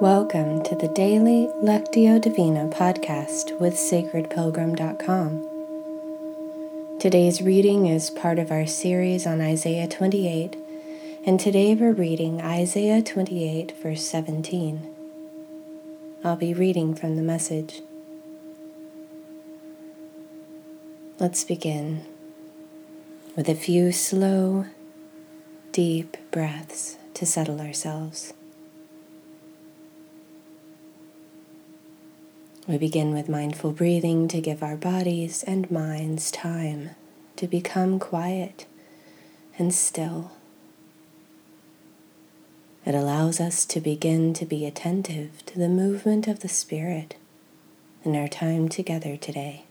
Welcome to the daily Lectio Divina podcast with sacredpilgrim.com. Today's reading is part of our series on Isaiah 28, and today we're reading Isaiah 28, verse 17. I'll be reading from the message. Let's begin with a few slow, deep breaths to settle ourselves. We begin with mindful breathing to give our bodies and minds time to become quiet and still. It allows us to begin to be attentive to the movement of the Spirit in our time together today.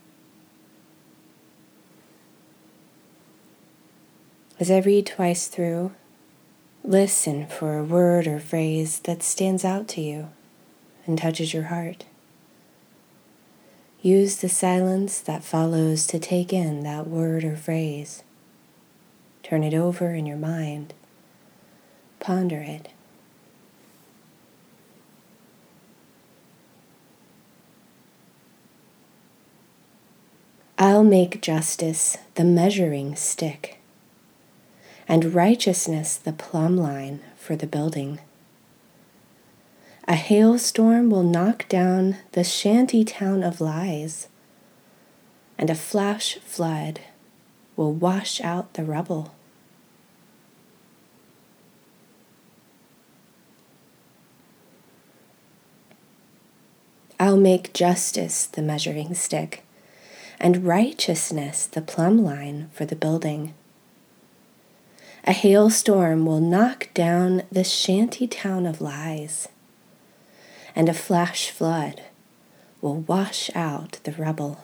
As I read twice through, listen for a word or phrase that stands out to you and touches your heart. Use the silence that follows to take in that word or phrase. Turn it over in your mind. Ponder it. I'll make justice the measuring stick, and righteousness the plumb line for the building. A hailstorm will knock down the shanty town of lies, and a flash flood will wash out the rubble. I'll make justice the measuring stick, and righteousness the plumb line for the building. A hailstorm will knock down the shanty town of lies and a flash flood will wash out the rubble.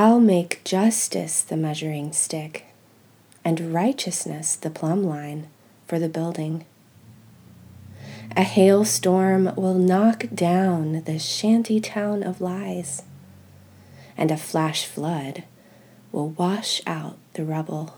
I'll make justice the measuring stick, and righteousness the plumb line for the building. A hailstorm will knock down the shanty town of lies, and a flash flood will wash out the rubble.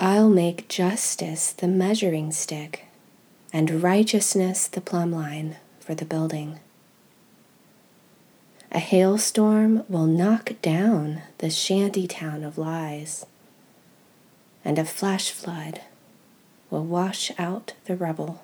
I'll make justice the measuring stick and righteousness the plumb line for the building. A hailstorm will knock down the shanty town of lies, and a flash flood will wash out the rubble.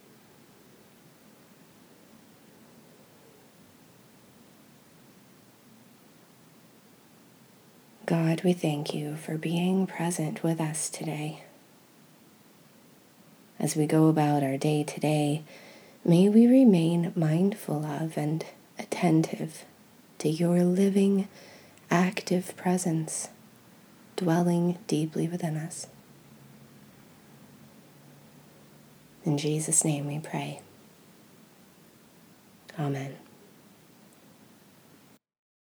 God, we thank you for being present with us today. As we go about our day today, may we remain mindful of and attentive to your living, active presence dwelling deeply within us. In Jesus' name we pray. Amen.